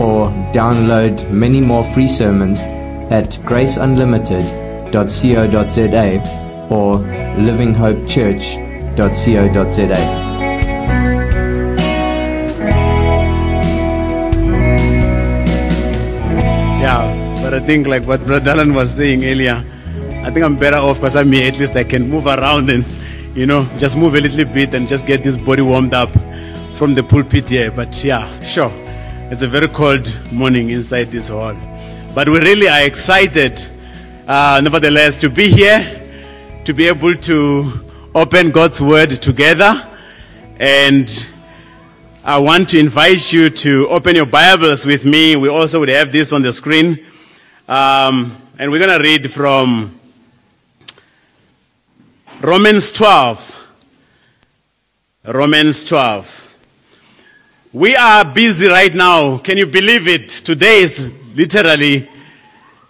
or download many more free sermons at graceunlimited.co.za or livinghopechurch.co.za. Yeah, but I think like what Brother Alan was saying earlier, I think I'm better off because I'm here. At least I can move around and, you know, just move a little bit and just get this body warmed up from the pulpit here. But yeah, sure. It's a very cold morning inside this hall. But we really are excited, uh, nevertheless, to be here, to be able to open God's Word together. And I want to invite you to open your Bibles with me. We also would have this on the screen. Um, and we're going to read from Romans 12. Romans 12. We are busy right now. Can you believe it? Today is literally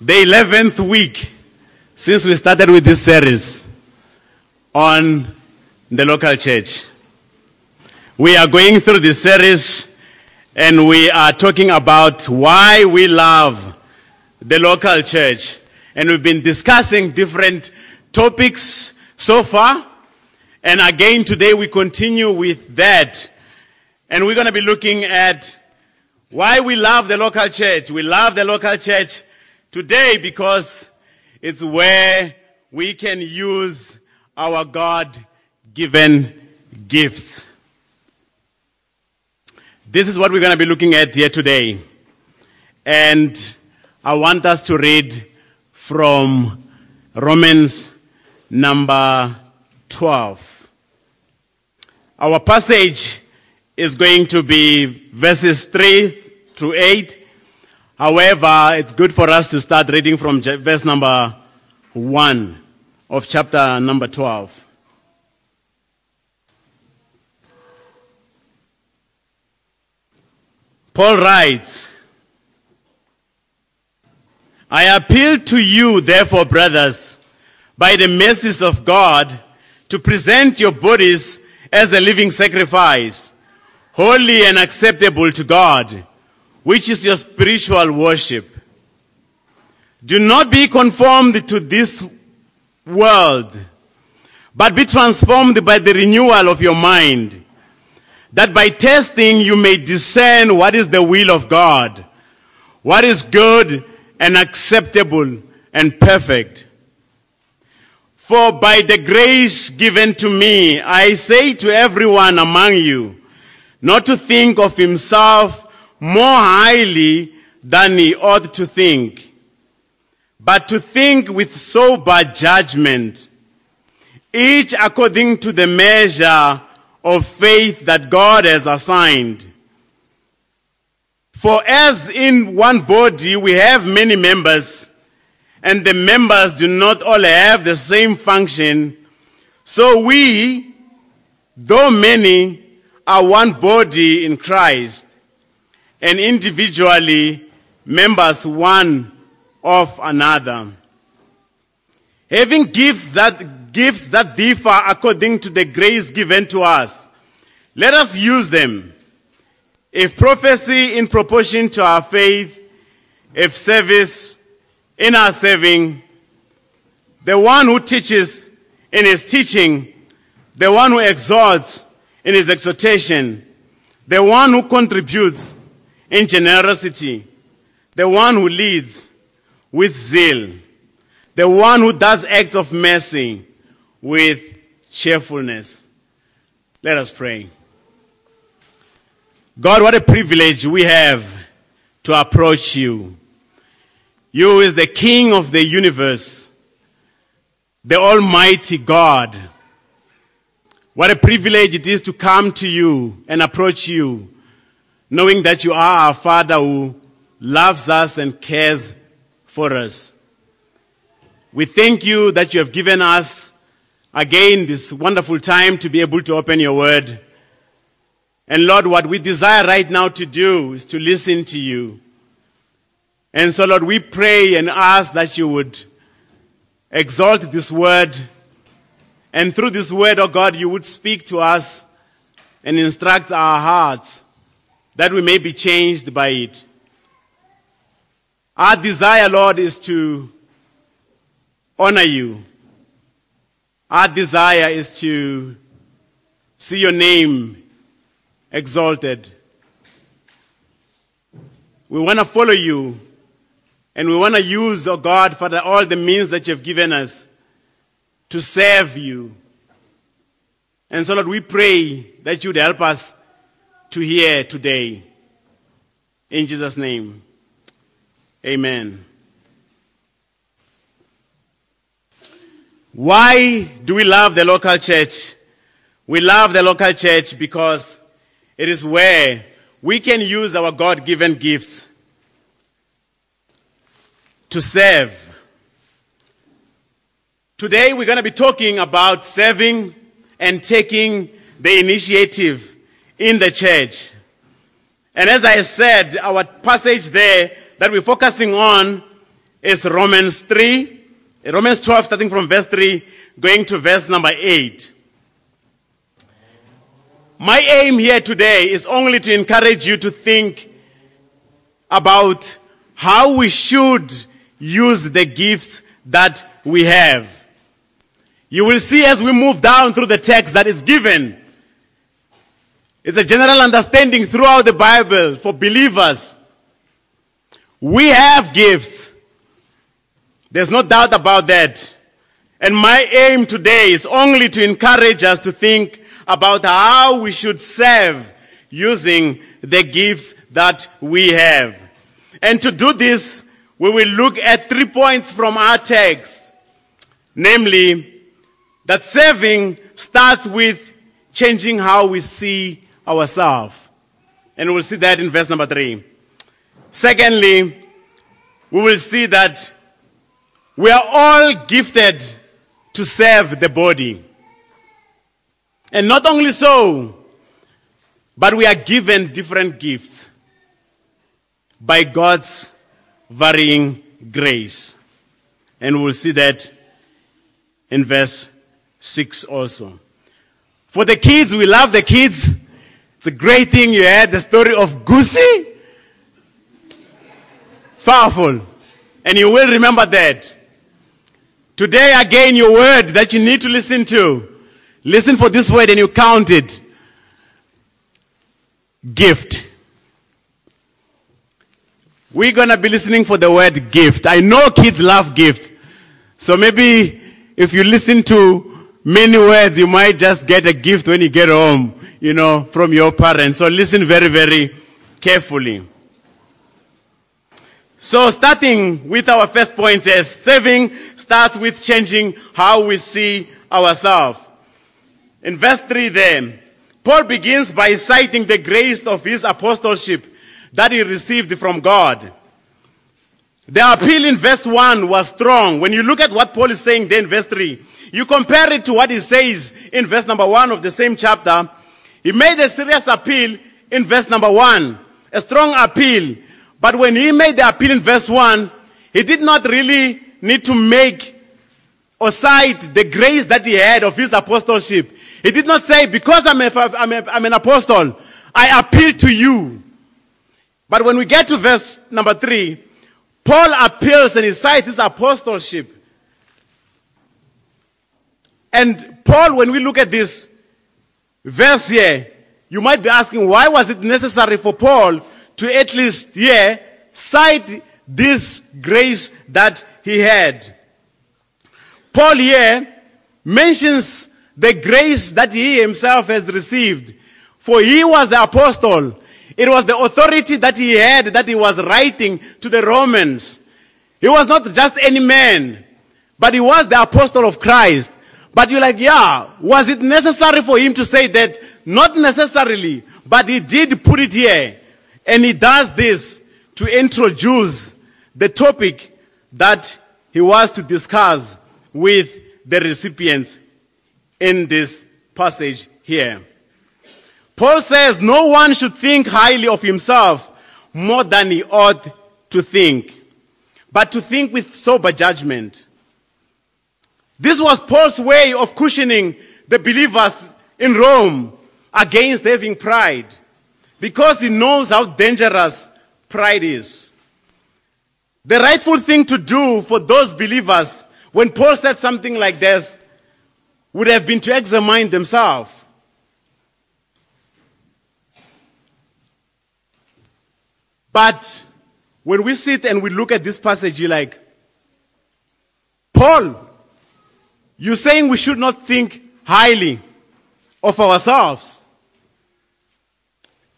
the 11th week since we started with this series on the local church. We are going through this series and we are talking about why we love the local church. And we've been discussing different topics so far. And again today we continue with that. And we're going to be looking at why we love the local church. We love the local church today because it's where we can use our God given gifts. This is what we're going to be looking at here today. And I want us to read from Romans number 12. Our passage is going to be verses 3 through 8. However, it's good for us to start reading from verse number 1 of chapter number 12. Paul writes, I appeal to you, therefore, brothers, by the mercies of God, to present your bodies as a living sacrifice, holy and acceptable to God, which is your spiritual worship. Do not be conformed to this world, but be transformed by the renewal of your mind, that by testing you may discern what is the will of God, what is good and acceptable and perfect. For by the grace given to me, I say to everyone among you, not to think of himself more highly than he ought to think, but to think with sober judgment, each according to the measure of faith that God has assigned. For as in one body we have many members, and the members do not all have the same function, so we, though many, are one body in Christ, and individually members one of another. Having gifts that, gifts that differ according to the grace given to us, let us use them. If prophecy in proportion to our faith, if service in our serving, the one who teaches in his teaching, the one who exhorts in his exhortation, the one who contributes in generosity, the one who leads with zeal, the one who does acts of mercy with cheerfulness. Let us pray. God, what a privilege we have to approach you. You is the King of the universe, the Almighty God. What a privilege it is to come to you and approach you, knowing that you are our Father who loves us and cares for us. We thank you that you have given us again this wonderful time to be able to open your word. And Lord, what we desire right now to do is to listen to you. And so Lord, we pray and ask that you would exalt this word. And through this word, oh God, you would speak to us and instruct our hearts that we may be changed by it. Our desire, Lord, is to honor you. Our desire is to see your name exalted. We want to follow you and we want to use, oh God, Father, all the means that you have given us to serve you. And so, Lord, we pray that you'd help us to hear today. In Jesus' name. Amen. Why do we love the local church? We love the local church because it is where we can use our God-given gifts to serve. Today we're going to be talking about serving and taking the initiative in the church. And as I said, our passage there that we're focusing on is Romans 3, Romans 12, starting from verse 3, going to verse number 8. My aim here today is only to encourage you to think about how we should use the gifts that we have. You will see as we move down through the text that is given. It's a general understanding throughout the Bible for believers. We have gifts. There's no doubt about that. And my aim today is only to encourage us to think about how we should serve using the gifts that we have. And to do this, we will look at three points from our text. Namely, that serving starts with changing how we see ourselves. And we'll see that in verse number three. Secondly, we will see that we are all gifted to serve the body. And not only so, but we are given different gifts by God's varying grace. And we'll see that in verse 6 also. For the kids, we love the kids. It's a great thing you had the story of Goosey. It's powerful. And you will remember that. Today again, your word that you need to listen to. Listen for this word and you count it. Gift. We're gonna be listening for the word gift. I know kids love gifts. So maybe if you listen to many words, you might just get a gift when you get home, you know, from your parents. So listen very, very carefully. So starting with our first point is saving starts with changing how we see ourselves. In verse 3 then, Paul begins by citing the grace of his apostleship that he received from God. The appeal in verse 1 was strong. When you look at what Paul is saying there in verse 3, you compare it to what he says in verse number 1 of the same chapter. He made a serious appeal in verse number 1. A strong appeal. But when he made the appeal in verse 1, he did not really need to make or cite the grace that he had of his apostleship. He did not say, because I'm, a, I'm, a, I'm an apostle, I appeal to you. But when we get to verse number 3, Paul appeals and he cites his apostleship. And Paul, when we look at this verse here, you might be asking, why was it necessary for Paul to at least here cite this grace that he had? Paul here mentions the grace that he himself has received. For he was the apostle. It was the authority that he had that he was writing to the Romans. He was not just any man, but he was the apostle of Christ. But you're like, yeah, was it necessary for him to say that? Not necessarily, but he did put it here. And he does this to introduce the topic that he was to discuss with the recipients in this passage here. Paul says no one should think highly of himself more than he ought to think, but to think with sober judgment. This was Paul's way of cushioning the believers in Rome against having pride because he knows how dangerous pride is. The rightful thing to do for those believers when Paul said something like this would have been to examine themselves. But when we sit and we look at this passage, you're like, Paul, you're saying we should not think highly of ourselves.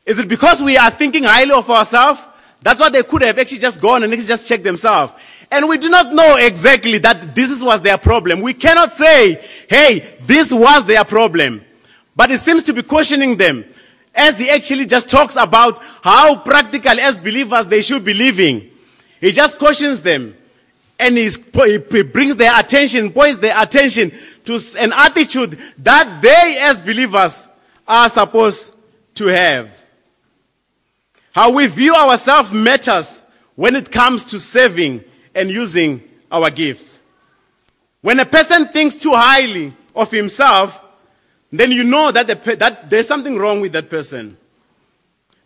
Is it because we are thinking highly of ourselves? That's what they could have actually just gone and just checked themselves. And we do not know exactly that this was their problem. We cannot say, hey, this was their problem. But it seems to be questioning them as he actually just talks about how practical as believers they should be living. He just cautions them and he brings their attention, points their attention to an attitude that they as believers are supposed to have. How we view ourselves matters when it comes to saving and using our gifts. When a person thinks too highly of himself, then you know that, the, that there's something wrong with that person.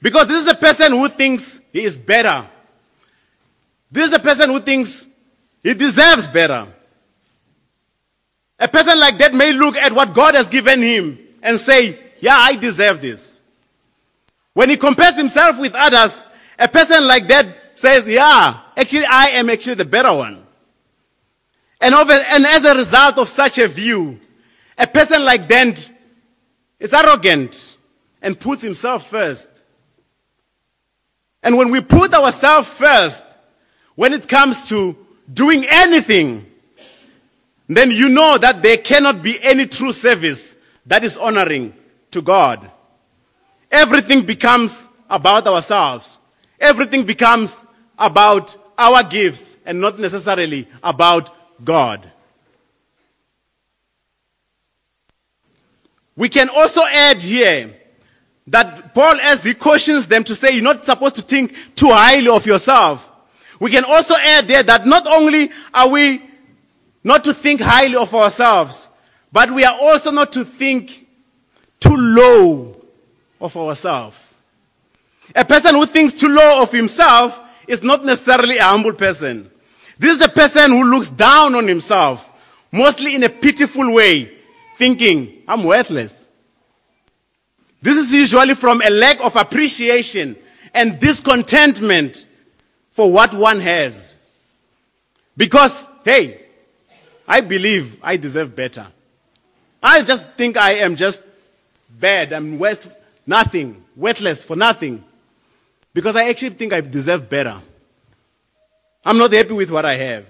Because this is a person who thinks he is better. This is a person who thinks he deserves better. A person like that may look at what God has given him and say, yeah, I deserve this. When he compares himself with others, a person like that says, yeah, actually I am actually the better one. And, over, and as a result of such a view, a person like that is arrogant and puts himself first. And when we put ourselves first, when it comes to doing anything, then you know that there cannot be any true service that is honoring to God. Everything becomes about ourselves. Everything becomes about our gifts and not necessarily about God. We can also add here that Paul, as he cautions them to say, you're not supposed to think too highly of yourself. We can also add there that not only are we not to think highly of ourselves, but we are also not to think too low of ourselves. A person who thinks too low of himself is not necessarily a humble person. This is a person who looks down on himself, mostly in a pitiful way, thinking, I'm worthless. This is usually from a lack of appreciation and discontentment for what one has. Because, hey, I believe I deserve better. I just think I am just bad. I'm worth nothing, worthless for nothing. Because I actually think I deserve better. I'm not happy with what I have.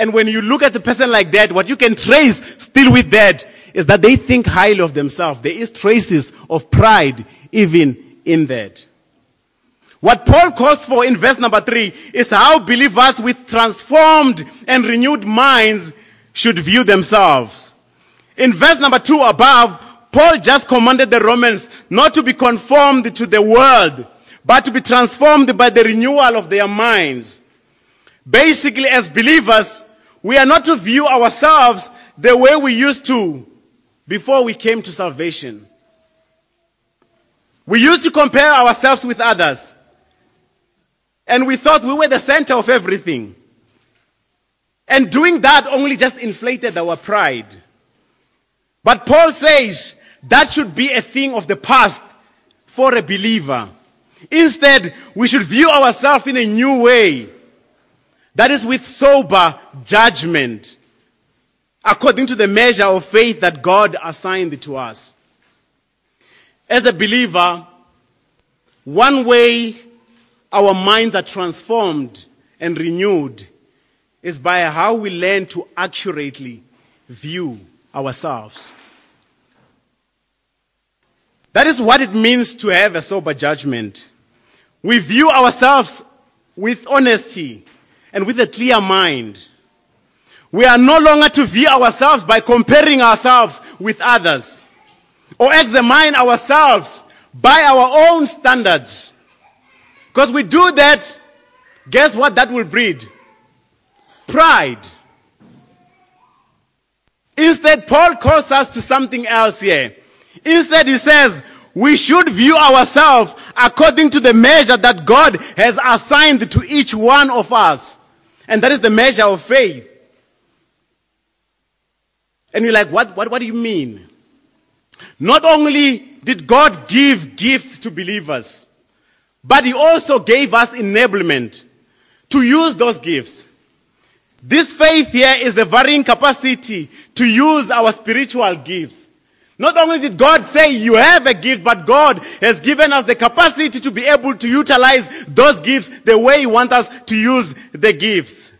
And when you look at a person like that, what you can trace still with that is that they think highly of themselves. There is traces of pride even in that. What Paul calls for in verse number three is how believers with transformed and renewed minds should view themselves. In verse number two above, Paul just commanded the Romans not to be conformed to the world, but to be transformed by the renewal of their minds. Basically, as believers, we are not to view ourselves the way we used to before we came to salvation. We used to compare ourselves with others. And we thought we were the center of everything. And doing that only just inflated our pride. But Paul says that should be a thing of the past for a believer. Instead, we should view ourselves in a new way. That is with sober judgment. According to the measure of faith that God assigned to us. As a believer, one way our minds are transformed and renewed is by how we learn to accurately view ourselves. That is what it means to have a sober judgment. We view ourselves with honesty and with a clear mind. We are no longer to view ourselves by comparing ourselves with others or examine ourselves by our own standards. Because we do that, guess what that will breed? Pride. Instead, Paul calls us to something else here. Instead, he says, we should view ourselves according to the measure that God has assigned to each one of us. And that is the measure of faith. And you're like, what, what, what do you mean? Not only did God give gifts to believers, but He also gave us enablement to use those gifts. This faith here is the varying capacity to use our spiritual gifts. Not only did God say you have a gift, but God has given us the capacity to be able to utilize those gifts the way He wants us to use the gifts.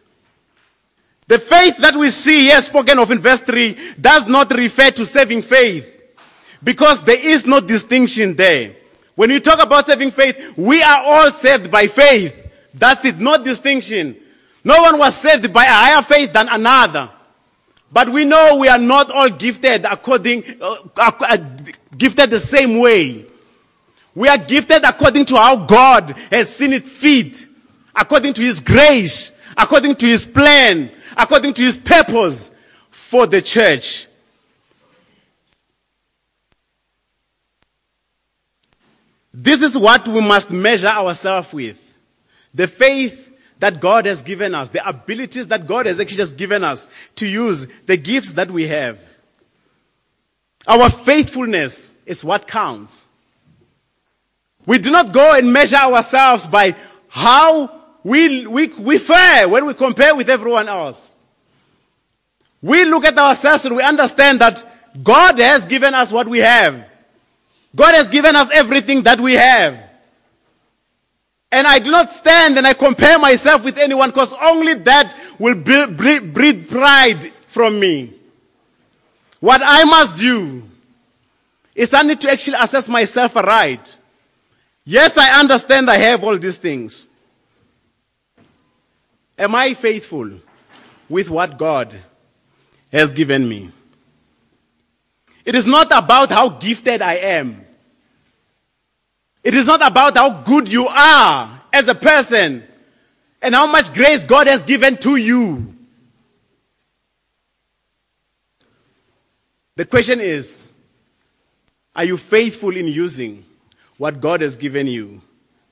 The faith that we see here spoken of in verse 3 does not refer to saving faith because there is no distinction there. When you talk about saving faith, we are all saved by faith. That's it, no distinction. No one was saved by a higher faith than another. But we know we are not all gifted according, uh, uh, gifted the same way. We are gifted according to how God has seen it fit, according to His grace, according to His plan, according to His purpose for the church. This is what we must measure ourselves with. The faith that God has given us, the abilities that God has actually just given us to use the gifts that we have. Our faithfulness is what counts. We do not go and measure ourselves by how we, we, we fare when we compare with everyone else. We look at ourselves and we understand that God has given us what we have. God has given us everything that we have. And I do not stand and I compare myself with anyone because only that will breed pride from me. What I must do is I need to actually assess myself right. Yes, I understand I have all these things. Am I faithful with what God has given me? It is not about how gifted I am. It is not about how good you are as a person and how much grace God has given to you. The question is, are you faithful in using what God has given you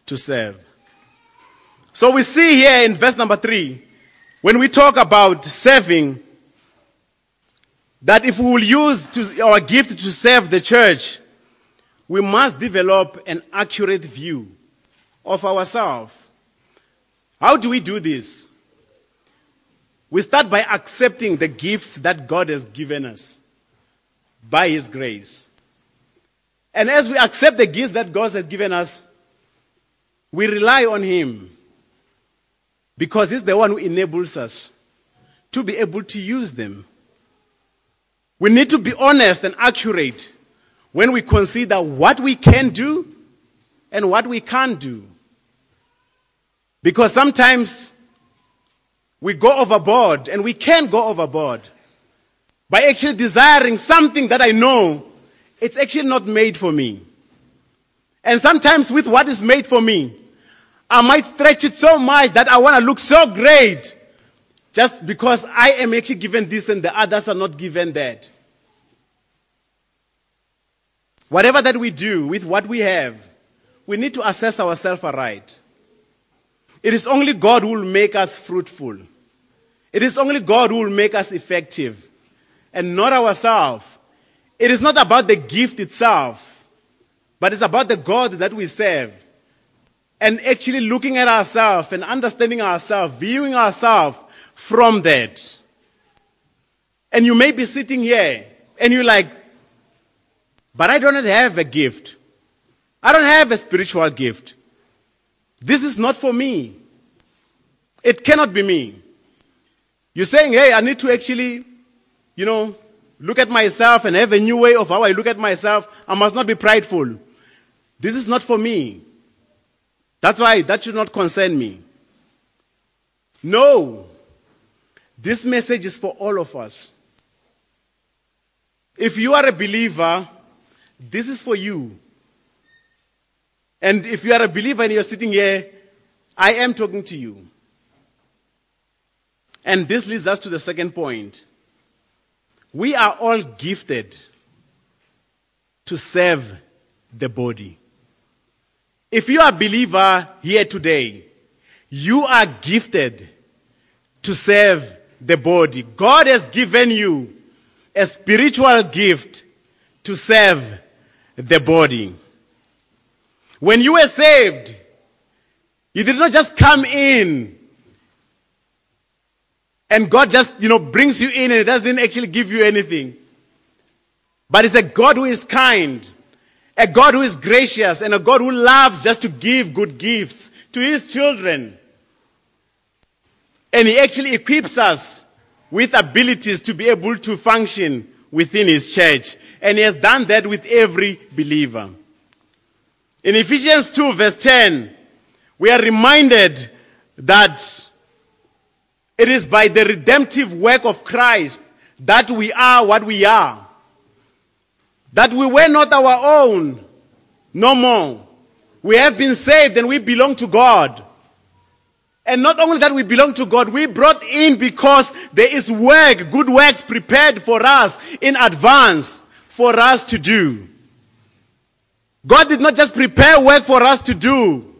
to serve? So we see here in verse number three, when we talk about serving, that if we will use to, our gift to serve the church, we must develop an accurate view of ourselves. How do we do this? We start by accepting the gifts that God has given us by His grace. And as we accept the gifts that God has given us, we rely on Him because He's the one who enables us to be able to use them. We need to be honest and accurate when we consider what we can do and what we can't do. Because sometimes we go overboard and we can go overboard by actually desiring something that I know it's actually not made for me. And sometimes with what is made for me, I might stretch it so much that I want to look so great just because I am actually given this and the others are not given that. Whatever that we do with what we have, we need to assess ourselves aright. It is only God who will make us fruitful. It is only God who will make us effective and not ourselves. It is not about the gift itself, but it's about the God that we serve. And actually looking at ourselves and understanding ourselves, viewing ourselves from that. And you may be sitting here and you're like, but I don't have a gift. I don't have a spiritual gift. This is not for me. It cannot be me. You're saying, hey, I need to actually, you know, look at myself and have a new way of how I look at myself. I must not be prideful. This is not for me. That's why that should not concern me. No. This message is for all of us. If you are a believer, this is for you. And if you are a believer and you're sitting here, I am talking to you. And this leads us to the second point. We are all gifted to serve the body. If you are a believer here today, you are gifted to serve the body. God has given you a spiritual gift to serve the body. When you were saved, you did not just come in and God just, you know, brings you in and it doesn't actually give you anything. But it's a God who is kind, a God who is gracious, and a God who loves just to give good gifts to his children. And he actually equips us with abilities to be able to function within his church. And he has done that with every believer. In Ephesians 2 verse 10, we are reminded that it is by the redemptive work of Christ that we are what we are. That we were not our own no more. We have been saved and we belong to God. And not only that we belong to God, we brought in because there is work, good works prepared for us in advance for us to do. God did not just prepare work for us to do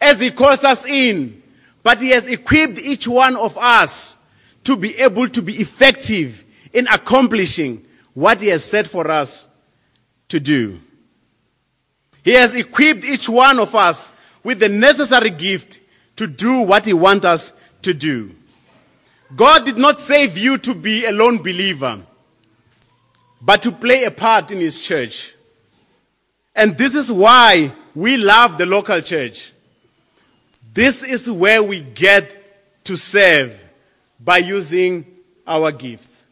as He calls us in, but He has equipped each one of us to be able to be effective in accomplishing what He has set for us to do. He has equipped each one of us with the necessary gift to do what He wants us to do. God did not save you to be a lone believer, but to play a part in His church. And this is why we love the local church. This is where we get to serve by using our gifts.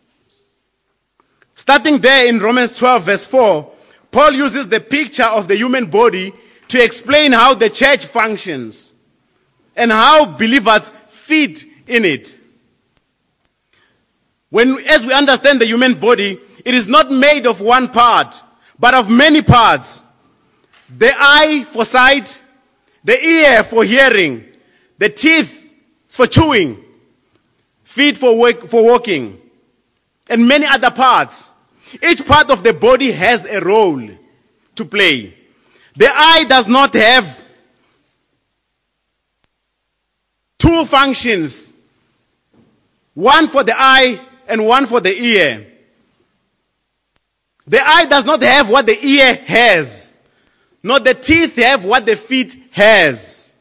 Starting there in Romans 12 verse 4, Paul uses the picture of the human body to explain how the church functions and how believers fit in it. When, as we understand the human body, it is not made of one part, but of many parts. The eye for sight, the ear for hearing, the teeth for chewing, feet for, work, for walking, and many other parts. Each part of the body has a role to play. The eye does not have two functions. One for the eye and one for the ear. The eye does not have what the ear has. Not the teeth have what the feet has.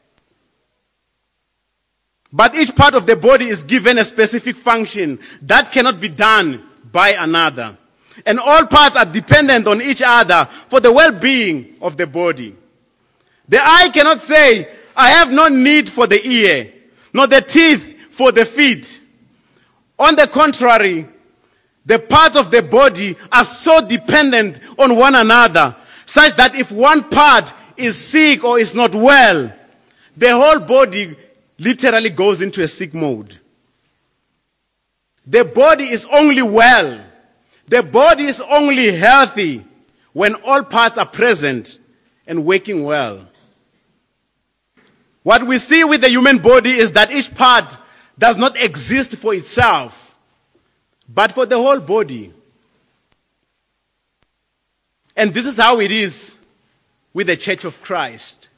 But each part of the body is given a specific function that cannot be done by another. And all parts are dependent on each other for the well-being of the body. The eye cannot say, I have no need for the ear, nor the teeth for the feet. On the contrary, the parts of the body are so dependent on one another, such that if one part is sick or is not well, the whole body literally goes into a sick mode. The body is only well the body is only healthy when all parts are present and working well. What we see with the human body is that each part does not exist for itself, but for the whole body. And this is how it is with the church of Christ.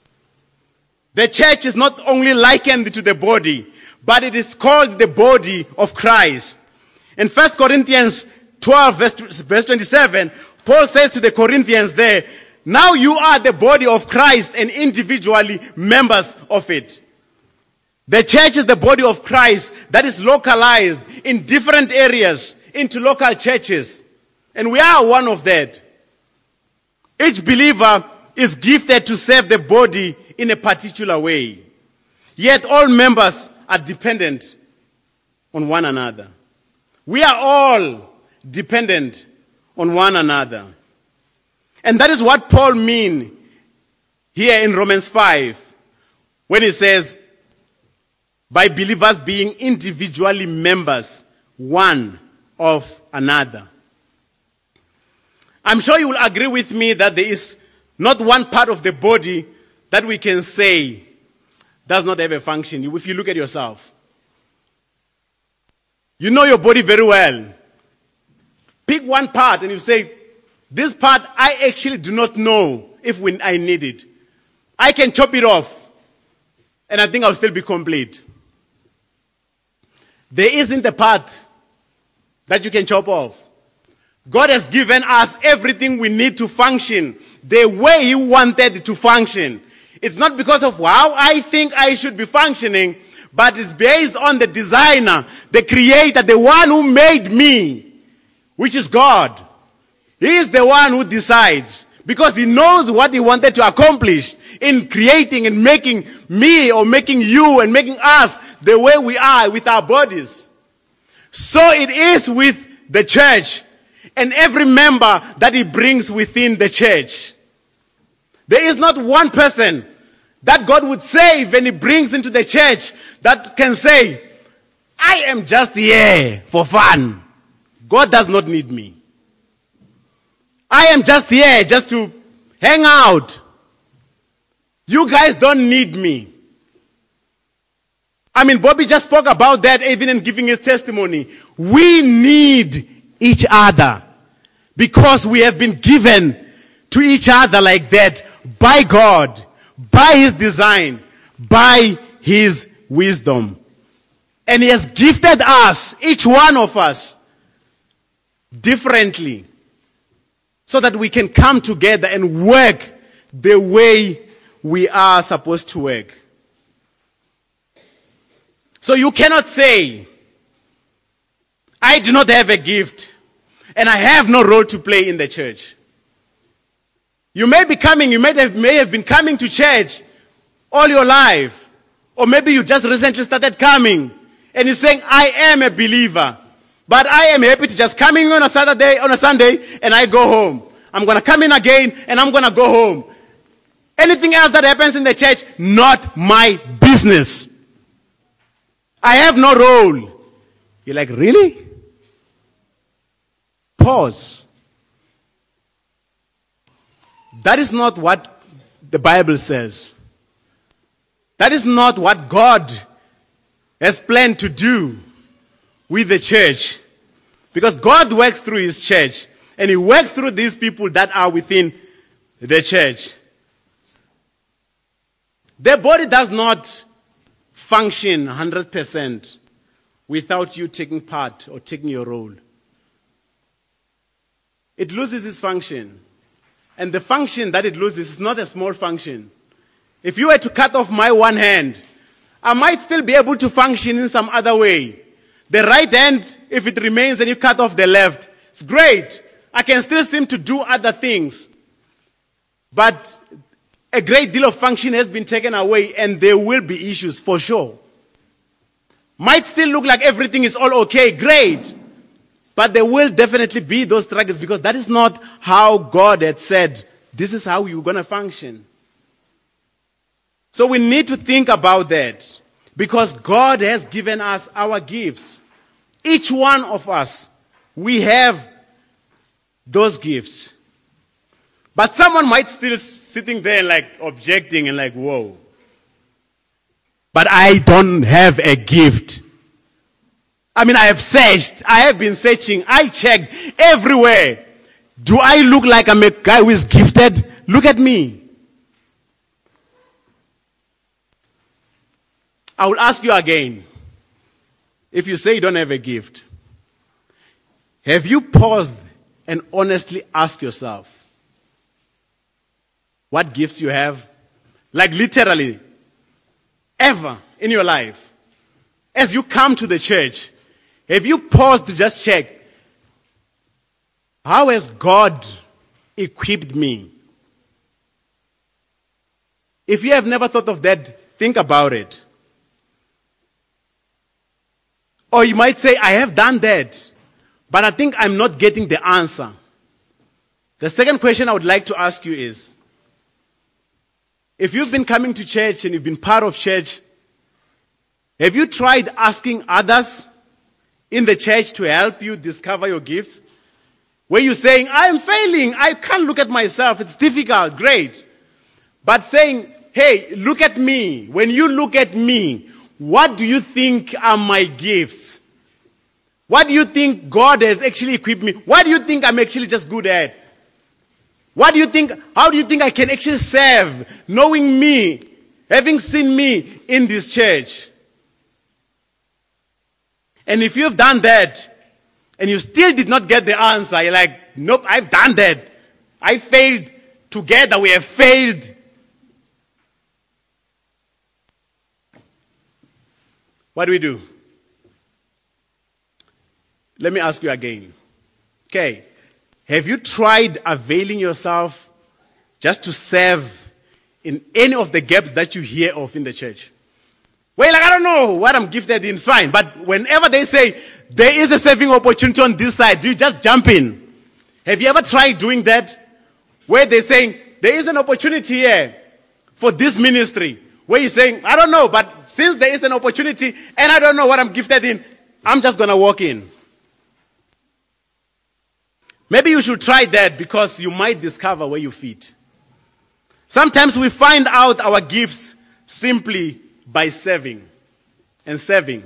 The church is not only likened to the body, but it is called the body of Christ. In 1 Corinthians 12 verse, verse 27, Paul says to the Corinthians there, now you are the body of Christ and individually members of it. The church is the body of Christ that is localized in different areas into local churches. And we are one of that. Each believer is gifted to serve the body in a particular way. Yet all members are dependent on one another. We are all dependent on one another. And that is what Paul means here in Romans 5 when he says, by believers being individually members one of another. I'm sure you will agree with me that there is not one part of the body that we can say does not have a function. If you look at yourself, you know your body very well. Pick one part and you say, this part I actually do not know if when I need it. I can chop it off and I think I'll still be complete. There isn't a part that you can chop off. God has given us everything we need to function the way He wanted to function. It's not because of how I think I should be functioning, but it's based on the designer, the creator, the one who made me, which is God. He is the one who decides because he knows what he wanted to accomplish in creating and making me or making you and making us the way we are with our bodies. So it is with the church and every member that he brings within the church. There is not one person that God would save and he brings into the church that can say, I am just here for fun. God does not need me. I am just here just to hang out. You guys don't need me. I mean, Bobby just spoke about that even in giving his testimony. We need each other because we have been given to each other like that by God, by His design, by His wisdom. And He has gifted us, each one of us, differently so that we can come together and work the way we are supposed to work. So you cannot say, I do not have a gift and I have no role to play in the church. You may be coming, you may have, may have been coming to church all your life. Or maybe you just recently started coming and you're saying, I am a believer. But I am happy to just come in on a Saturday, on a Sunday, and I go home. I'm gonna come in again and I'm gonna go home. Anything else that happens in the church, not my business. I have no role. You're like, really? Pause. That is not what the Bible says. That is not what God has planned to do with the church. Because God works through His church. And He works through these people that are within the church. The body does not function 100% without you taking part or taking your role. It loses its function. And the function that it loses is not a small function. If you were to cut off my one hand, I might still be able to function in some other way. The right hand, if it remains and you cut off the left, it's great. I can still seem to do other things. But a great deal of function has been taken away and there will be issues for sure. Might still look like everything is all okay, great. But there will definitely be those struggles because that is not how God had said, this is how you're going to function. So we need to think about that because God has given us our gifts. Each one of us, we have those gifts. But someone might still sitting there like objecting and like, whoa. But I don't have a gift. I mean, I have searched. I have been searching. I checked everywhere. Do I look like I'm a guy who is gifted? Look at me. I will ask you again. If you say you don't have a gift, have you paused and honestly asked yourself what gifts you have? Like literally, ever in your life. As you come to the church, have you paused to just check? How has God equipped me? If you have never thought of that, think about it. Or you might say, I have done that, but I think I'm not getting the answer. The second question I would like to ask you is, if you've been coming to church and you've been part of church Have you tried asking others in the church to help you discover your gifts? Where you're saying, I'm failing, I can't look at myself, it's difficult, great. But saying, hey, look at me. When you look at me, what do you think are my gifts? What do you think God has actually equipped me? What do you think I'm actually just good at? What do you think, how do you think I can actually serve, knowing me, having seen me in this church? And if you've done that, and you still did not get the answer, you're like, nope, I've done that. I failed. Together we have failed. What do we do? Let me ask you again. Okay. Have you tried availing yourself just to serve in any of the gaps that you hear of in the church? Well, like, I don't know what I'm gifted in, it's fine. But whenever they say there is a serving opportunity on this side, do you just jump in? Have you ever tried doing that? Where they're saying there is an opportunity here for this ministry. Where you're saying, I don't know, but since there is an opportunity and I don't know what I'm gifted in, I'm just gonna walk in. Maybe you should try that because you might discover where you fit. Sometimes we find out our gifts simply by serving and serving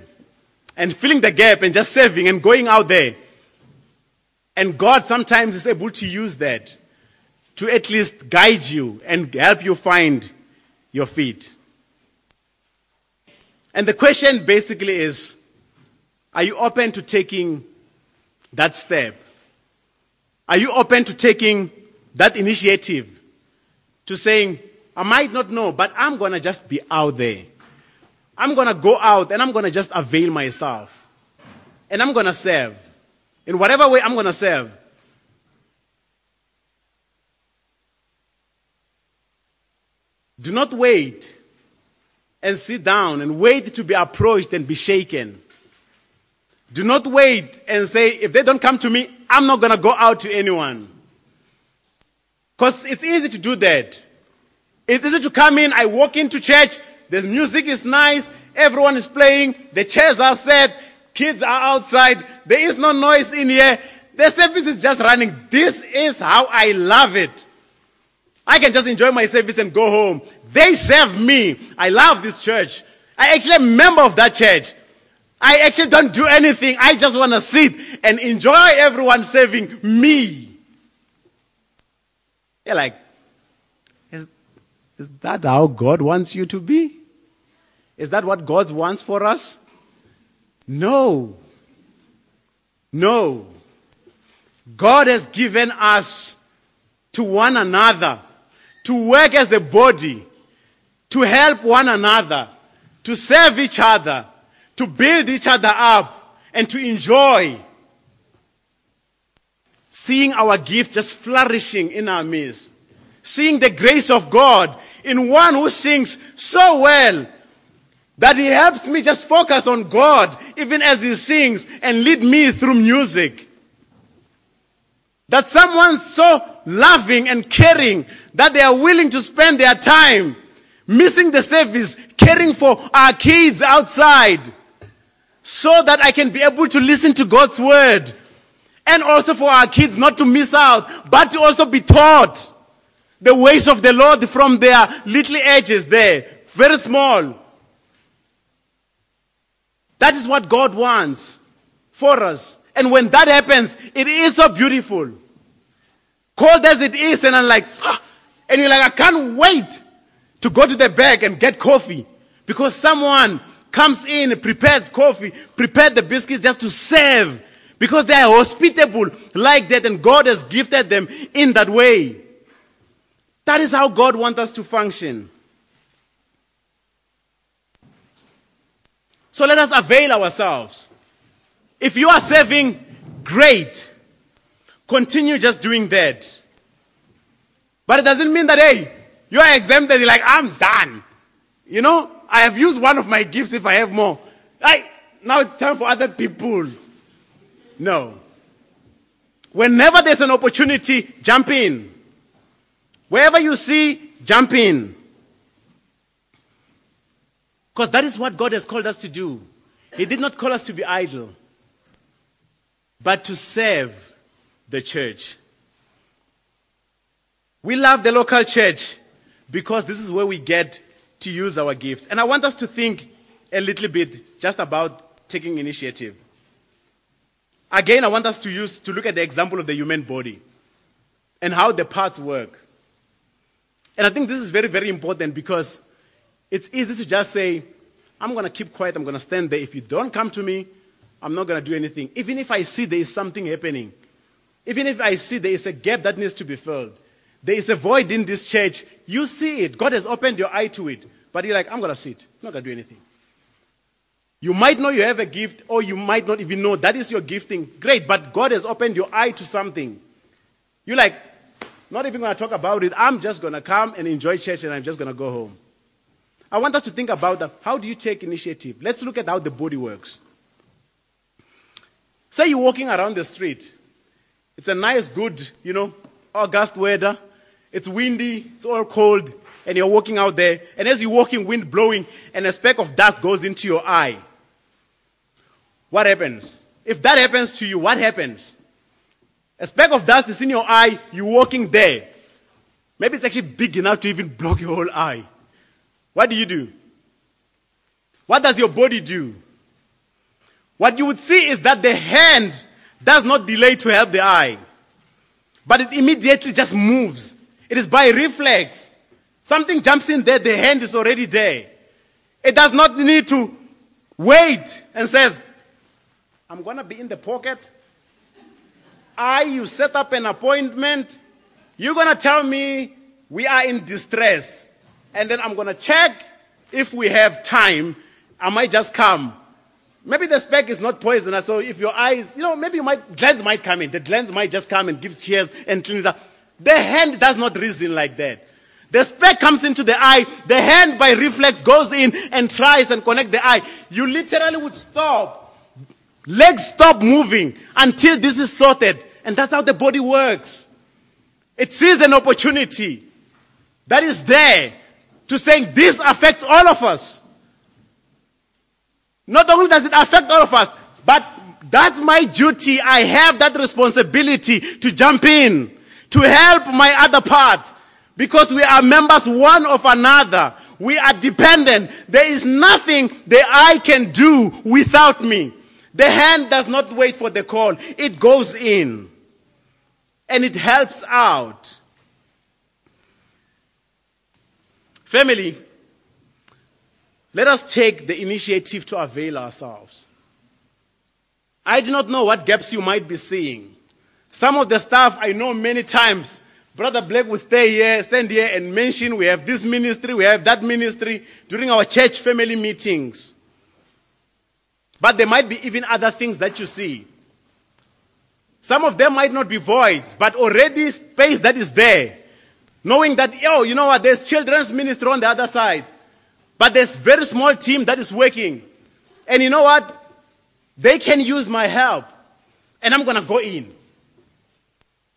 and filling the gap and just serving and going out there. And God sometimes is able to use that to at least guide you and help you find your feet. And the question basically is, are you open to taking that step? Are you open to taking that initiative to saying, I might not know, but I'm going to just be out there. I'm going to go out and I'm going to just avail myself. And I'm going to serve. In whatever way I'm going to serve. Do not wait and sit down and wait to be approached and be shaken. Do not wait and say, if they don't come to me, I'm not going to go out to anyone. Because it's easy to do that. It's easy to come in, I walk into church, the music is nice, everyone is playing, the chairs are set, kids are outside, there is no noise in here, the service is just running. This is how I love it. I can just enjoy my service and go home. They serve me. I love this church. I actually am a member of that church. I actually don't do anything. I just want to sit and enjoy everyone serving me. You're like, is, is that how God wants you to be? Is that what God wants for us? No. No. God has given us to one another to work as a body, to help one another, to serve each other, to build each other up, and to enjoy seeing our gifts just flourishing in our midst. Seeing the grace of God in one who sings so well that he helps me just focus on God even as he sings and lead me through music. That someone so loving and caring that they are willing to spend their time missing the service, caring for our kids outside, so that I can be able to listen to God's word. And also for our kids not to miss out, but to also be taught the ways of the Lord from their little ages there, very small. That is what God wants for us. And when that happens, it is so beautiful. Cold as it is, and I'm like, ah, and you're like, I can't wait to go to the back and get coffee because someone comes in, prepares coffee, prepared the biscuits just to serve because they are hospitable like that and God has gifted them in that way. That is how God wants us to function. So let us avail ourselves. If you are serving, great. Continue just doing that. But it doesn't mean that, hey, you are exempted. You're like, I'm done. You know, I have used one of my gifts if I have more. I, now it's time for other people. No. Whenever there's an opportunity, jump in. Wherever you see, jump in. Because that is what God has called us to do. He did not call us to be idle, but to serve the church. We love the local church because this is where we get to use our gifts. And I want us to think a little bit just about taking initiative. Again, I want us to use to look at the example of the human body and how the parts work. And I think this is very, very important because it's easy to just say, I'm going to keep quiet, I'm going to stand there. If you don't come to me, I'm not going to do anything. Even if I see there is something happening, even if I see there is a gap that needs to be filled, there is a void in this church, you see it. God has opened your eye to it. But you're like, I'm going to sit, I'm not going to do anything. You might know you have a gift, or you might not even know that is your gifting. Great, but God has opened your eye to something. You're like, not even going to talk about it. I'm just going to come and enjoy church and I'm just going to go home. I want us to think about that. How do you take initiative? Let's look at how the body works. Say you're walking around the street. It's a nice, good, you know, August weather. It's windy. It's all cold. And you're walking out there. And as you're walking, wind blowing, and a speck of dust goes into your eye. What happens? If that happens to you, what happens? A speck of dust is in your eye, you're walking there. Maybe it's actually big enough to even block your whole eye. What do you do? What does your body do? What you would see is that the hand does not delay to help the eye, but it immediately just moves. It is by reflex. Something jumps in there, the hand is already there. It does not need to wait and says, I'm going to be in the pocket. I, you set up an appointment. You're going to tell me we are in distress. And then I'm going to check if we have time. I might just come. Maybe the speck is not poisonous. So if your eyes, you know, maybe you might, glands might come in. The glands might just come and give cheers and clean it up. The hand does not reason like that. The speck comes into the eye. The hand by reflex goes in and tries and connect the eye. You literally would stop. Legs stop moving until this is sorted. And that's how the body works. It sees an opportunity that is there to saying this affects all of us. Not only does it affect all of us, but that's my duty. I have that responsibility to jump in, to help my other part. Because we are members one of another. We are dependent. There is nothing the eye can do without me. The hand does not wait for the call. It goes in. And it helps out. Family, let us take the initiative to avail ourselves. I do not know what gaps you might be seeing. Some of the stuff I know many times. Brother Blake will stay here, stand here and mention we have this ministry, we have that ministry during our church family meetings. But there might be even other things that you see. Some of them might not be voids, but already space that is there. Knowing that, oh, you know what, there's children's ministry on the other side. But there's very small team that is working. And you know what? They can use my help. And I'm gonna go in.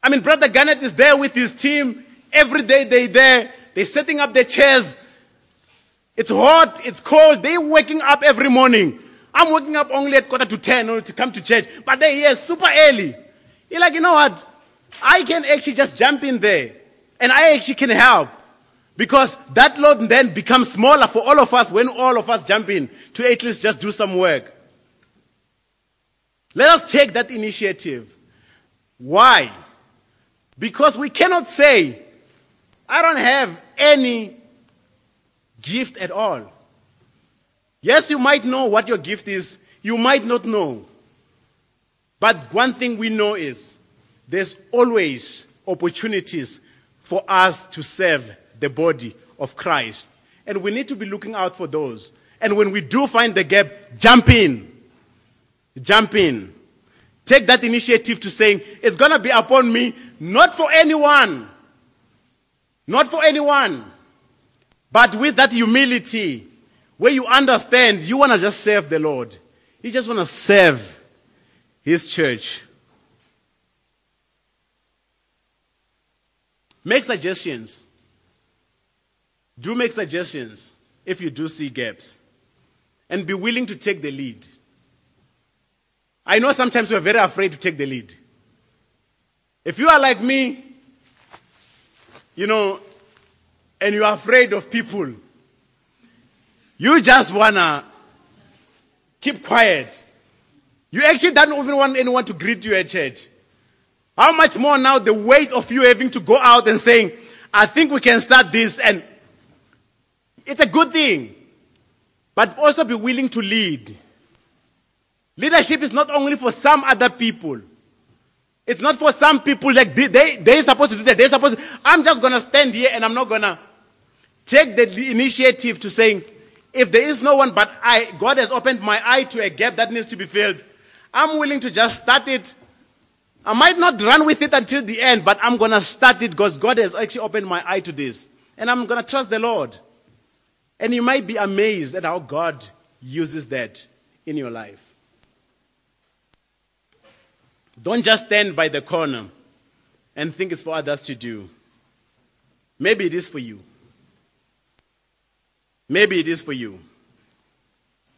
I mean, Brother Garnett is there with his team. Every day they're there. They're setting up their chairs. It's hot, it's cold. They're waking up every morning. I'm waking up only at quarter to ten to come to church. But they're here super early. You're like, you know what? I can actually just jump in there. And I actually can help. Because that load then becomes smaller for all of us when all of us jump in to at least just do some work. Let us take that initiative. Why? Because we cannot say, I don't have any gift at all. Yes, you might know what your gift is. You might not know. But one thing we know is there's always opportunities for us to serve the body of Christ. And we need to be looking out for those. And when we do find the gap, jump in. Jump in. Take that initiative to saying, it's gonna be upon me, not for anyone. Not for anyone. But with that humility, where you understand you wanna just serve the Lord. You just wanna serve His church. Make suggestions. Do make suggestions if you do see gaps. and be willing to take the lead. I know sometimes we're very afraid to take the lead. If you are like me, you know, and you are afraid of people, you just wanna keep quiet. You actually don't even want anyone to greet you at church. How much more now the weight of you having to go out and saying, I think we can start this and it's a good thing. But also be willing to lead. Leadership is not only for some other people. It's not for some people like they, they, they're supposed to do that. They're supposed to, I'm just going to stand here and I'm not going to take the initiative to saying, if there is no one but I, God has opened my eye to a gap that needs to be filled. I'm willing to just start it. I might not run with it until the end, but I'm going to start it because God has actually opened my eye to this. And I'm going to trust the Lord. And you might be amazed at how God uses that in your life. Don't just stand by the corner and think it's for others to do. Maybe it is for you. Maybe it is for you.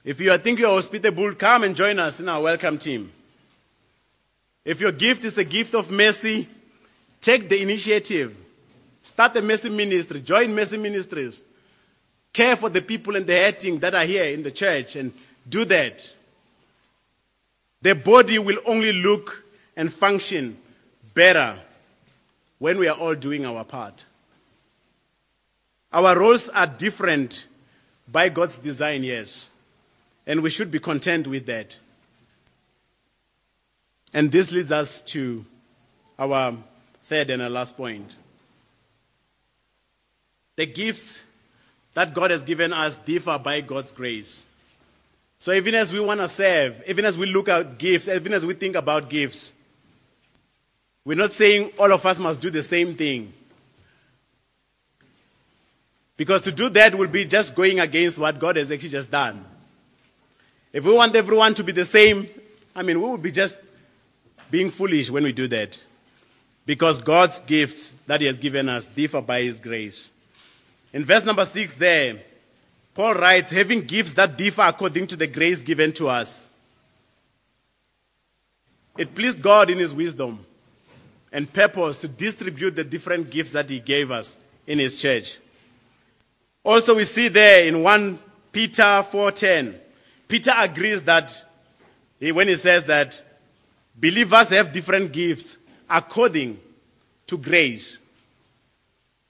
If you think you're hospitable, come and join us in our welcome team. If your gift is a gift of mercy, take the initiative. Start a mercy ministry. Join mercy ministries. Care for the people and the hurting that are here in the church and do that. The body will only look and function better when we are all doing our part. Our roles are different by God's design, yes. And we should be content with that. And this leads us to our third and our last point. The gifts that God has given us differ by God's grace. So even as we want to serve, even as we look at gifts, even as we think about gifts, we're not saying all of us must do the same thing. Because to do that will be just going against what God has actually just done. If we want everyone to be the same, I mean, we would be just being foolish when we do that. Because God's gifts that He has given us differ by His grace. In verse number six there, Paul writes, having gifts that differ according to the grace given to us. It pleased God in His wisdom and purpose to distribute the different gifts that He gave us in His church. Also we see there in 1 Peter 4.10, Peter agrees that when he says that believers have different gifts according to grace.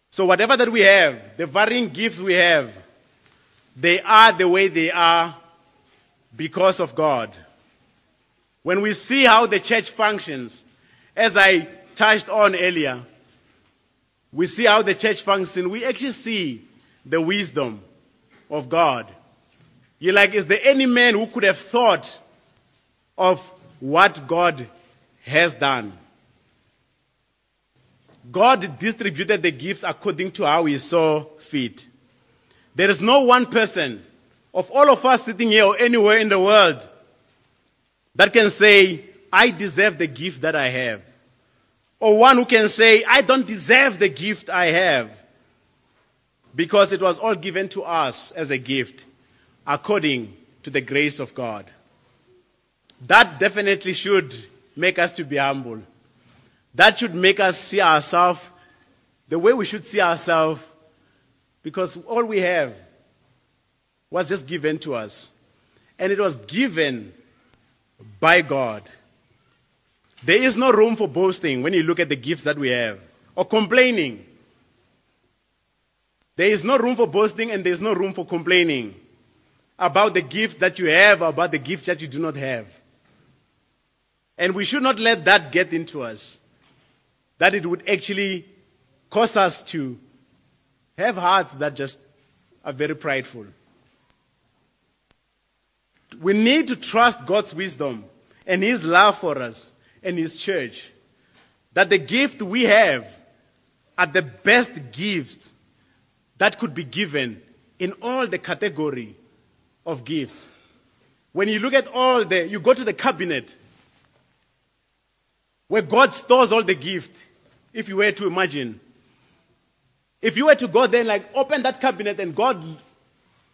So whatever that we have, the varying gifts we have, they are the way they are because of God. When we see how the church functions, as I touched on earlier, we see how the church functions, we actually see the wisdom of God. You're like, is there any man who could have thought of what God has done? God distributed the gifts according to how he saw fit. There is no one person of all of us sitting here or anywhere in the world that can say, I deserve the gift that I have. Or one who can say, I don't deserve the gift I have because it was all given to us as a gift according to the grace of God. That definitely should make us to be humble. That should make us see ourselves the way we should see ourselves because all we have was just given to us. And it was given by God. There is no room for boasting when you look at the gifts that we have or complaining. There is no room for boasting and there is no room for complaining about the gifts that you have, or about the gifts that you do not have. And we should not let that get into us. That it would actually cause us to have hearts that just are very prideful. We need to trust God's wisdom and His love for us and His church. That the gift we have are the best gifts that could be given in all the category of gifts. When you look at all the, you go to the cabinet where God stores all the gift, if you were to imagine. If you were to go there and like open that cabinet and God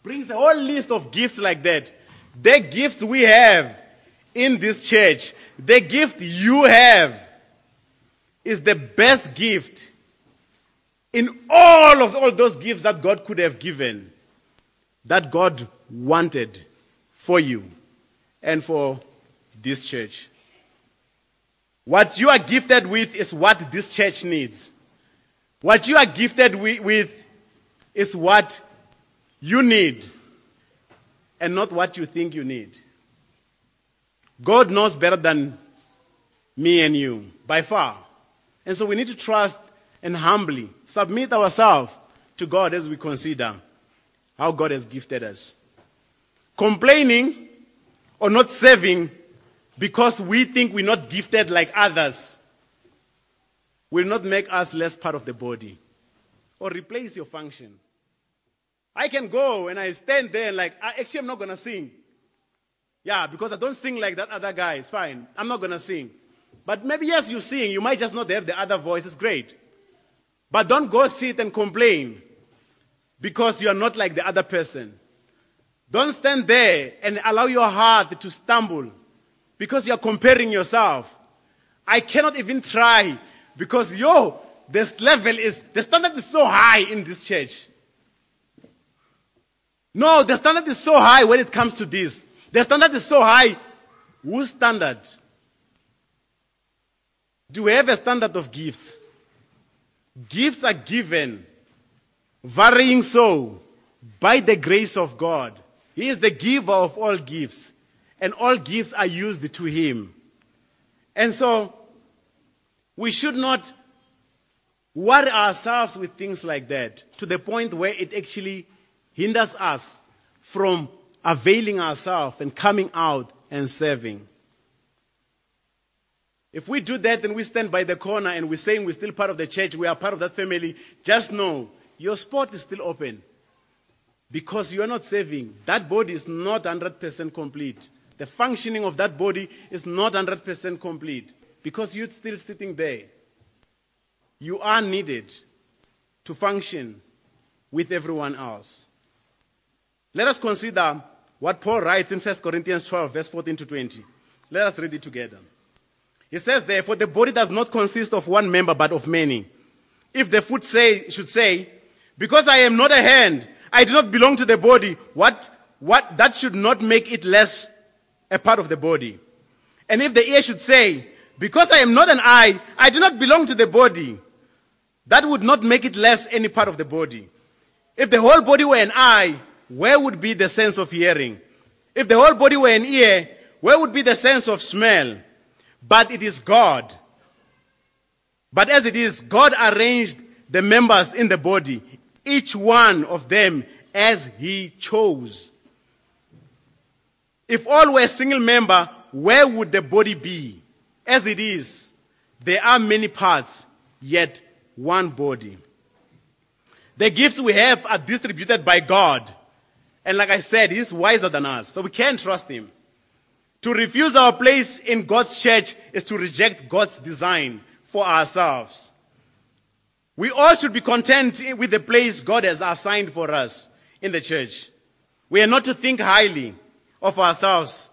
brings a whole list of gifts like that. The gifts we have in this church, the gift you have is the best gift in all of all those gifts that God could have given, that God wanted for you and for this church. What you are gifted with is what this church needs. What you are gifted with is what you need and not what you think you need. God knows better than me and you, by far. And so we need to trust and humbly submit ourselves to God as we consider how God has gifted us. Complaining or not serving because we think we're not gifted like others will not make us less part of the body or replace your function. I can go and I stand there and like, ah, actually I'm not going to sing. Yeah, because I don't sing like that other guy. It's fine. I'm not going to sing. But maybe yes, you sing. You might just not have the other voice. It's great. But don't go sit and complain because you are not like the other person. Don't stand there and allow your heart to stumble because you are comparing yourself. I cannot even try because yo, this level is, the standard is so high in this church. No, the standard is so high when it comes to this. The standard is so high. Whose standard? Do we have a standard of gifts? Gifts are given, varying so, by the grace of God. He is the giver of all gifts, and all gifts are used to Him. And so, we should not worry ourselves with things like that to the point where it actually hinders us from availing ourselves and coming out and serving. If we do that and we stand by the corner and we're saying we're still part of the church, we are part of that family, just know your spot is still open. Because you are not serving. That body is not 100% complete. The functioning of that body is not 100% complete. Because you're still sitting there. You are needed to function with everyone else. Let us consider what Paul writes in 1 Corinthians 12, verse 14 to 20. Let us read it together. He says, therefore, the body does not consist of one member, but of many. If the foot say, should say, because I am not a hand, I do not belong to the body, what, what, that should not make it less a part of the body. And if the ear should say, because I am not an eye, I do not belong to the body, that would not make it less any part of the body. If the whole body were an eye, where would be the sense of hearing? If the whole body were an ear, where would be the sense of smell? But it is God. But as it is, God arranged the members in the body, each one of them as He chose. If all were a single member, where would the body be? As it is, there are many parts, yet one body. The gifts we have are distributed by God. And like I said, He's wiser than us, so we can trust Him. To refuse our place in God's church is to reject God's design for ourselves. We all should be content with the place God has assigned for us in the church. We are not to think highly of ourselves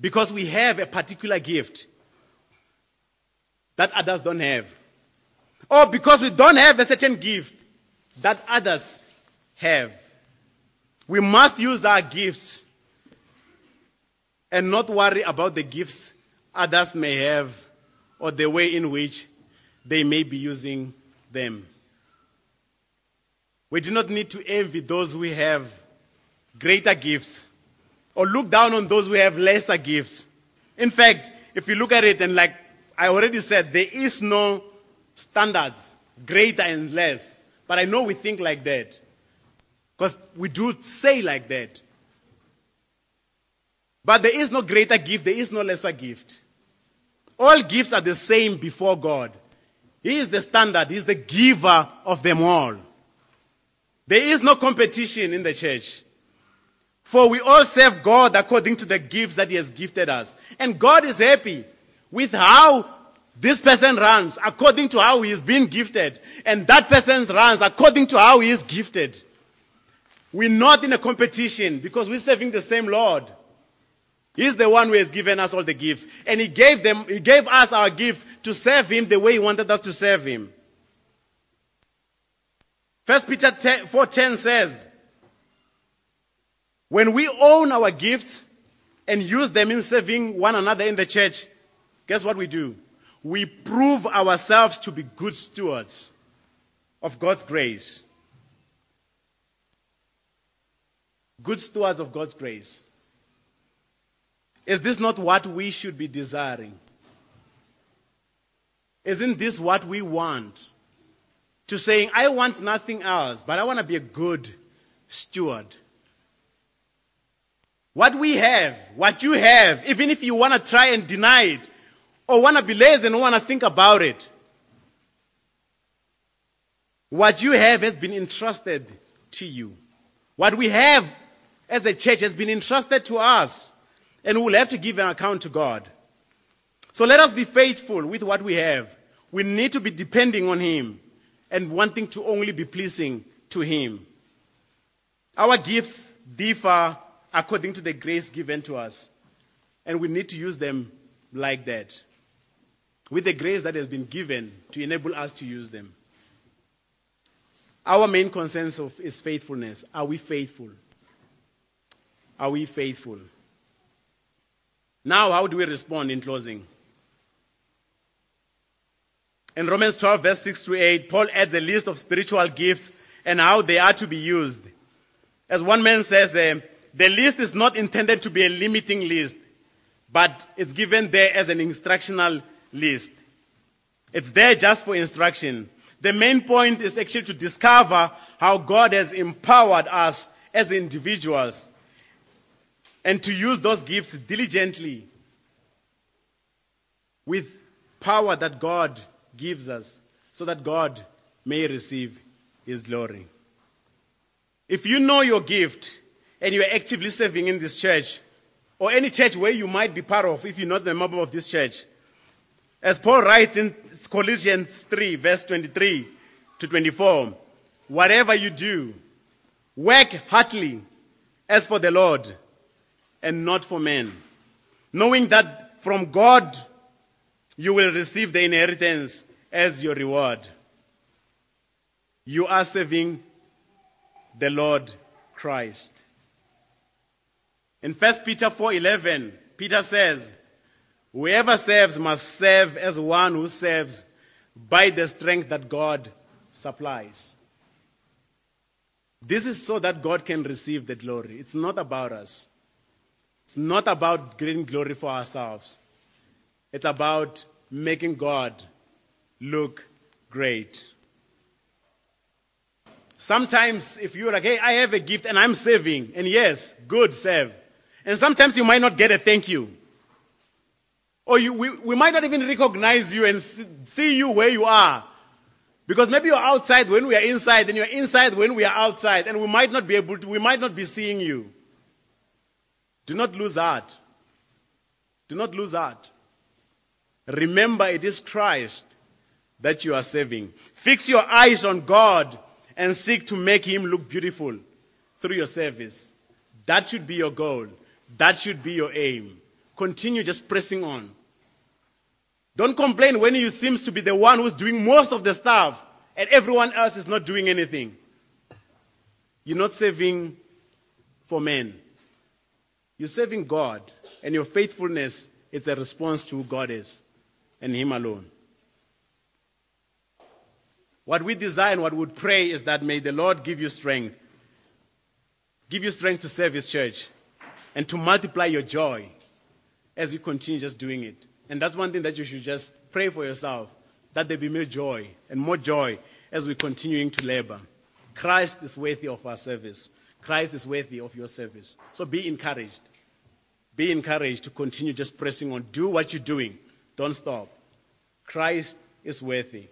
because we have a particular gift that others don't have. Or because we don't have a certain gift that others have. We must use our gifts and not worry about the gifts others may have or the way in which they may be using them. We do not need to envy those who have greater gifts or look down on those who have lesser gifts. In fact, if you look at it and like I already said, there is no standards, greater and less. But I know we think like that. Because we do say like that. But there is no greater gift, there is no lesser gift. All gifts are the same before God. He is the standard, He is the giver of them all. There is no competition in the church. For we all serve God according to the gifts that He has gifted us. And God is happy with how this person runs according to how he is being gifted. And that person runs according to how he is gifted. We're not in a competition because we're serving the same Lord. He's the one who has given us all the gifts. And He gave them, He gave us our gifts to serve Him the way He wanted us to serve Him. First Peter 4.10 says, when we own our gifts and use them in serving one another in the church, guess what we do? We prove ourselves to be good stewards of God's grace. Good stewards of God's grace. Is this not what we should be desiring? Isn't this what we want? To saying, I want nothing else, but I want to be a good steward. What we have, what you have, even if you want to try and deny it, or want to be lazy and want to think about it, what you have has been entrusted to you. What we have as a church has been entrusted to us and we'll have to give an account to God. So let us be faithful with what we have. We need to be depending on Him and wanting to only be pleasing to Him. Our gifts differ according to the grace given to us, and we need to use them like that, with the grace that has been given to enable us to use them. Our main concern is faithfulness. Are we faithful? Are we faithful? Now, how do we respond in closing? In Romans 12, verse 6 to 8, Paul adds a list of spiritual gifts and how they are to be used. As one man says there, the list is not intended to be a limiting list, but it's given there as an instructional list. It's there just for instruction. The main point is actually to discover how God has empowered us as individuals and to use those gifts diligently with power that God gives us so that God may receive his glory. If you know your gift and you are actively serving in this church or any church where you might be part of if you're not a member of this church, as Paul writes in Colossians 3 verse 23 to 24, whatever you do, work heartily as for the Lord and not for men. Knowing that from God you will receive the inheritance as your reward. You are serving the Lord Christ. In 1 Peter 4:11, Peter says, "Whoever serves must serve as one who serves by the strength that God supplies." This is so that God can receive the glory. It's not about us. It's not about getting glory for ourselves. It's about making God look great. Sometimes if you're like, hey, I have a gift and I'm serving, and yes, good, serve. And sometimes you might not get a thank you. Or you, we, we might not even recognize you and see you where you are. Because maybe you're outside when we are inside, and you're inside when we are outside, and we might not be able to, we might not be seeing you. Do not lose heart. Do not lose heart. Remember, it is Christ that you are serving. Fix your eyes on God and seek to make Him look beautiful through your service. That should be your goal. That should be your aim. Continue just pressing on. Don't complain when you seem to be the one who's doing most of the stuff and everyone else is not doing anything. You're not serving for men. You're serving God, and your faithfulness is a response to who God is and Him alone. What we desire and what we would pray is that may the Lord give you strength. Give you strength to serve His church and to multiply your joy as you continue just doing it. And that's one thing that you should just pray for yourself that there be more joy and more joy as we're continuing to labor. Christ is worthy of our service. Christ is worthy of your service. So be encouraged. Be encouraged to continue just pressing on. Do what you're doing. Don't stop. Christ is worthy.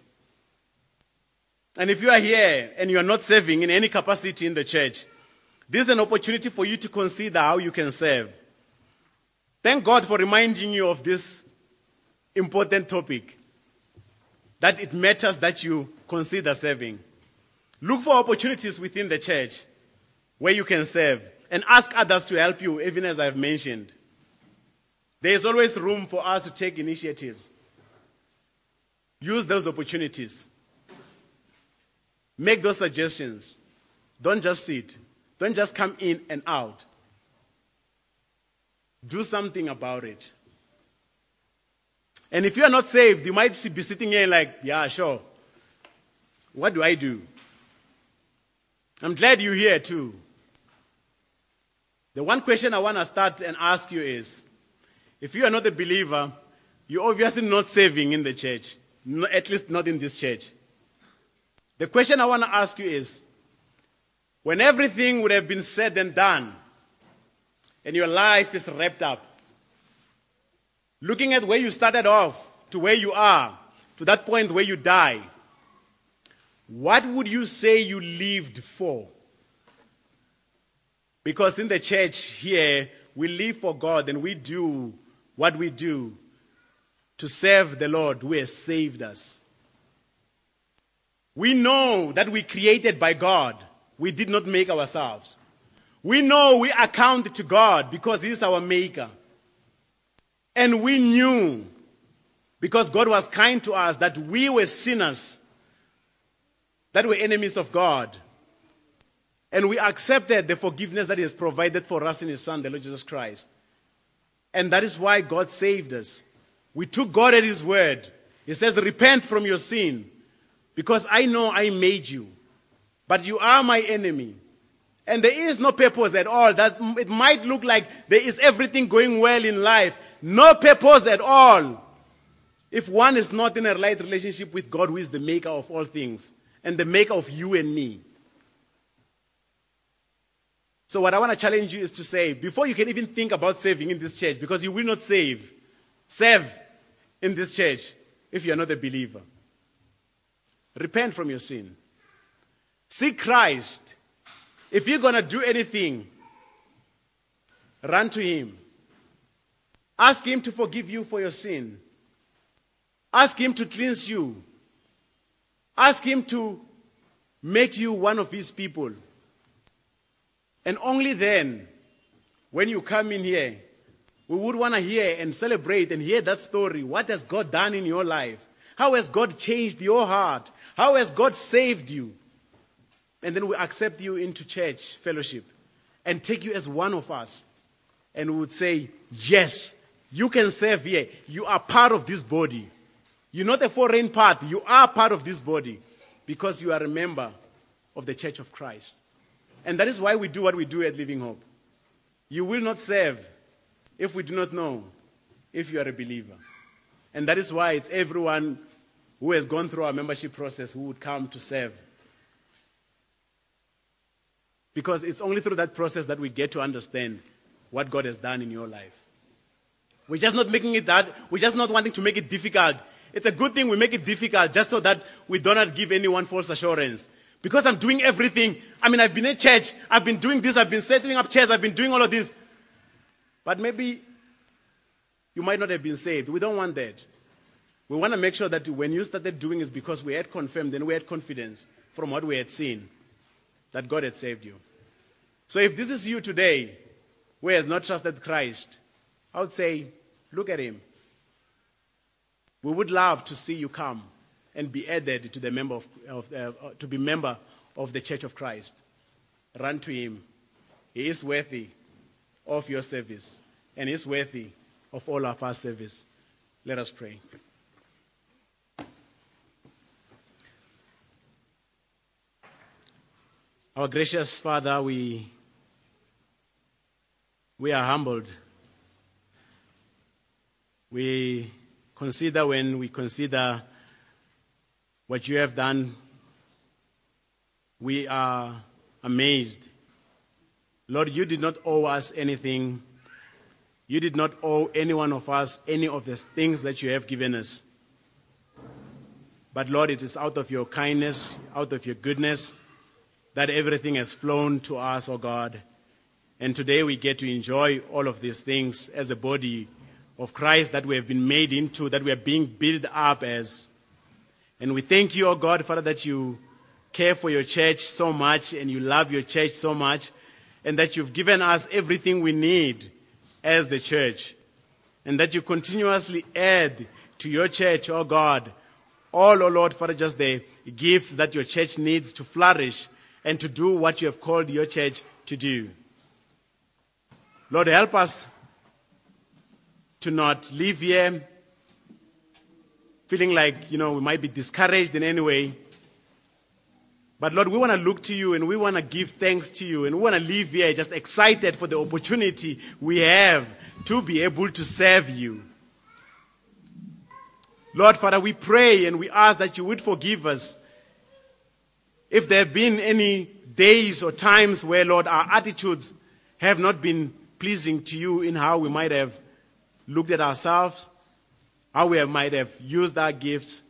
And if you are here and you are not serving in any capacity in the church, this is an opportunity for you to consider how you can serve. Thank God for reminding you of this important topic. That it matters that you consider serving. Look for opportunities within the church where you can serve and ask others to help you, even as I've mentioned. There is always room for us to take initiatives. Use those opportunities. Make those suggestions. Don't just sit. Don't just come in and out. Do something about it. And if you are not saved, you might be sitting here like, yeah, sure. What do I do? I'm glad you're here too. The one question I want to start and ask you is, if you are not a believer, you're obviously not serving in the church. No, at least not in this church. The question I want to ask you is, when everything would have been said and done, and your life is wrapped up, looking at where you started off to where you are, to that point where you die, what would you say you lived for? Because in the church here, we live for God and we do what we do to serve the Lord who has saved us. We know that we created by God. We did not make ourselves. We know we account to God because He is our maker. And we knew, because God was kind to us, that we were sinners, that we were enemies of God. And we accepted the forgiveness that He has provided for us in His Son, the Lord Jesus Christ. And that is why God saved us. We took God at His word. He says, repent from your sin because I know I made you, but you are my enemy. And there is no purpose at all. That it might look like there is everything going well in life. No purpose at all. If one is not in a right relationship with God, who is the maker of all things and the maker of you and me. So what I want to challenge you is to say, before you can even think about saving in this church, because you will not save, serve in this church if you are not a believer. Repent from your sin. Seek Christ. If you're going to do anything, run to Him. Ask Him to forgive you for your sin. Ask Him to cleanse you. Ask Him to make you one of His people. And only then, when you come in here, we would want to hear and celebrate and hear that story. What has God done in your life? How has God changed your heart? How has God saved you? And then we accept you into church fellowship and take you as one of us. And we would say, Yes, you can serve here. You are part of this body. You're not a foreign part. You are part of this body because you are a member of the church of Christ. And that is why we do what we do at Living Hope. You will not serve if we do not know if you are a believer. And that is why it's everyone who has gone through our membership process who would come to serve. Because it's only through that process that we get to understand what God has done in your life. We're just not making it that, we're just not wanting to make it difficult. It's a good thing we make it difficult just so that we do not give anyone false assurance. Because I'm doing everything. I mean, I've been in church, I've been doing this, I've been setting up chairs, I've been doing all of this. But maybe you might not have been saved. We don't want that. We want to make sure that when you started doing it because we had confirmed and we had confidence from what we had seen that God had saved you. So if this is you today who has not trusted Christ, I would say, look at him. We would love to see you come and be added to the member of, of uh, to be member of the Church of Christ. Run to him. He is worthy of your service and is worthy of all our service. Let us pray. Our gracious Father, we, we are humbled. We consider when we consider what you have done, we are amazed. Lord, you did not owe us anything. You did not owe any one of us any of the things that you have given us. But Lord, it is out of your kindness, out of your goodness, that everything has flown to us, O oh God. And today we get to enjoy all of these things as a body of Christ that we have been made into, that we are being built up as. And we thank you, O oh God, Father, that you care for your church so much and you love your church so much and that you've given us everything we need as the church, and that you continuously add to your church, oh God, all, oh Lord, Father, just the gifts that your church needs to flourish and to do what you have called your church to do. Lord, help us to not live here feeling like, you know, we might be discouraged in any way. But Lord, we want to look to you and we want to give thanks to you and we want to live here just excited for the opportunity we have to be able to serve you. Lord, Father, we pray and we ask that you would forgive us if there have been any days or times where, Lord, our attitudes have not been pleasing to you in how we might have looked at ourselves, how we might have used our gifts.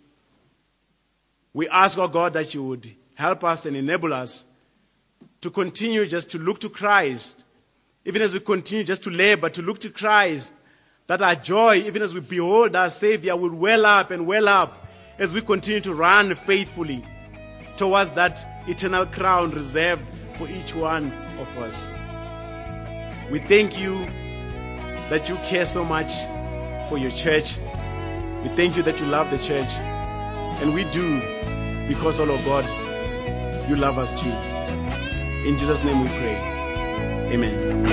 We ask, oh God, that you would help us and enable us to continue just to look to Christ, even as we continue just to labor, to look to Christ, that our joy, even as we behold our Savior, will well up and well up as we continue to run faithfully towards that eternal crown reserved for each one of us. We thank you that you care so much for your church. We thank you that you love the church. And we do because, oh Lord God, you love us too. In Jesus' name we pray. Amen.